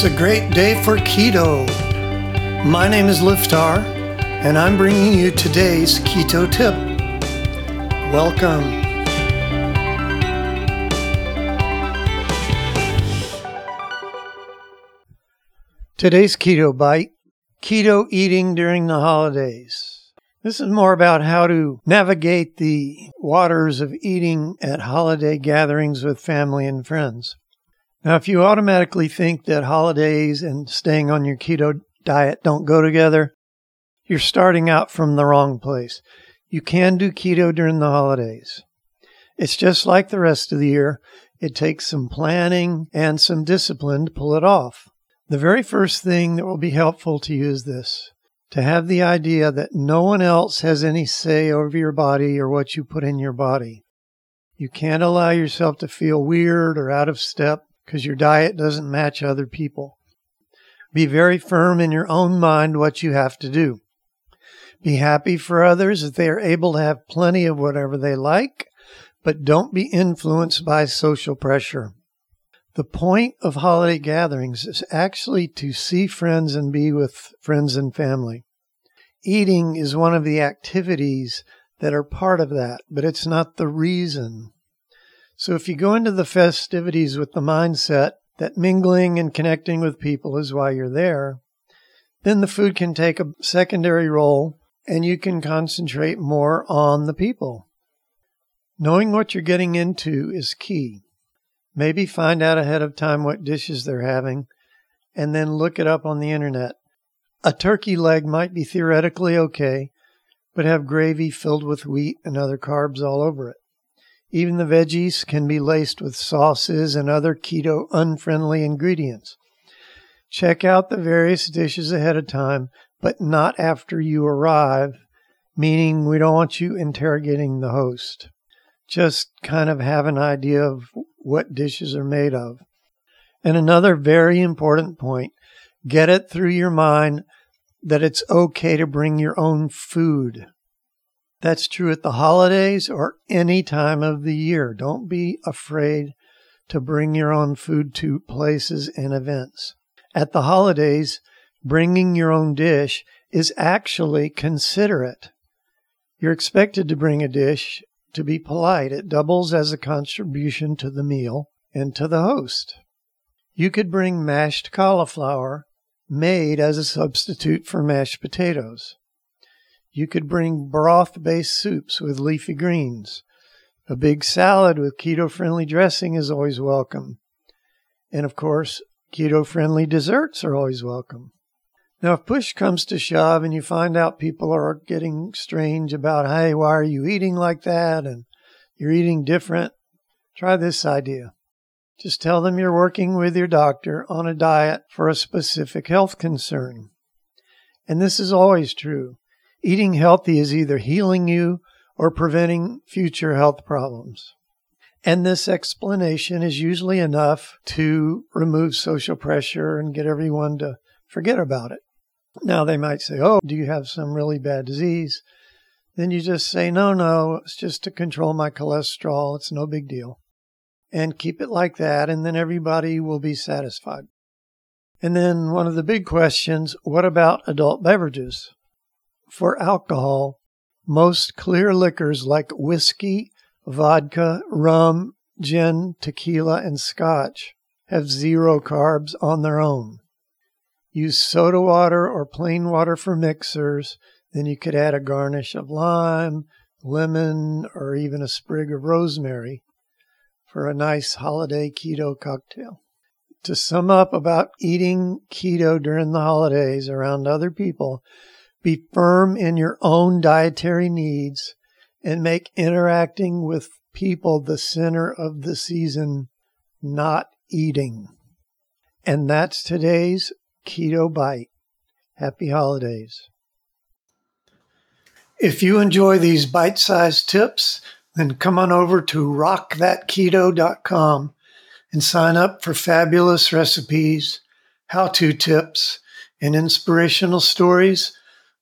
It's a great day for keto. My name is Liftar, and I'm bringing you today's keto tip. Welcome. Today's keto bite keto eating during the holidays. This is more about how to navigate the waters of eating at holiday gatherings with family and friends. Now, if you automatically think that holidays and staying on your keto diet don't go together, you're starting out from the wrong place. You can do keto during the holidays. It's just like the rest of the year. It takes some planning and some discipline to pull it off. The very first thing that will be helpful to you is this to have the idea that no one else has any say over your body or what you put in your body. You can't allow yourself to feel weird or out of step because your diet doesn't match other people. Be very firm in your own mind what you have to do. Be happy for others that they are able to have plenty of whatever they like, but don't be influenced by social pressure. The point of holiday gatherings is actually to see friends and be with friends and family. Eating is one of the activities that are part of that, but it's not the reason. So if you go into the festivities with the mindset that mingling and connecting with people is why you're there, then the food can take a secondary role and you can concentrate more on the people. Knowing what you're getting into is key. Maybe find out ahead of time what dishes they're having and then look it up on the internet. A turkey leg might be theoretically okay, but have gravy filled with wheat and other carbs all over it. Even the veggies can be laced with sauces and other keto unfriendly ingredients. Check out the various dishes ahead of time, but not after you arrive, meaning we don't want you interrogating the host. Just kind of have an idea of what dishes are made of. And another very important point get it through your mind that it's okay to bring your own food. That's true at the holidays or any time of the year. Don't be afraid to bring your own food to places and events. At the holidays, bringing your own dish is actually considerate. You're expected to bring a dish to be polite. It doubles as a contribution to the meal and to the host. You could bring mashed cauliflower made as a substitute for mashed potatoes. You could bring broth based soups with leafy greens. A big salad with keto friendly dressing is always welcome. And of course, keto friendly desserts are always welcome. Now, if push comes to shove and you find out people are getting strange about, hey, why are you eating like that? And you're eating different, try this idea. Just tell them you're working with your doctor on a diet for a specific health concern. And this is always true. Eating healthy is either healing you or preventing future health problems. And this explanation is usually enough to remove social pressure and get everyone to forget about it. Now they might say, Oh, do you have some really bad disease? Then you just say, No, no, it's just to control my cholesterol. It's no big deal. And keep it like that, and then everybody will be satisfied. And then one of the big questions what about adult beverages? For alcohol, most clear liquors like whiskey, vodka, rum, gin, tequila, and scotch have zero carbs on their own. Use soda water or plain water for mixers. Then you could add a garnish of lime, lemon, or even a sprig of rosemary for a nice holiday keto cocktail. To sum up about eating keto during the holidays around other people, be firm in your own dietary needs and make interacting with people the center of the season, not eating. And that's today's Keto Bite. Happy holidays. If you enjoy these bite sized tips, then come on over to rockthatketo.com and sign up for fabulous recipes, how to tips, and inspirational stories